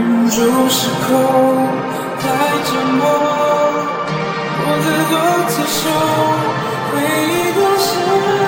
忍住失控太折磨我自作自受回忆都像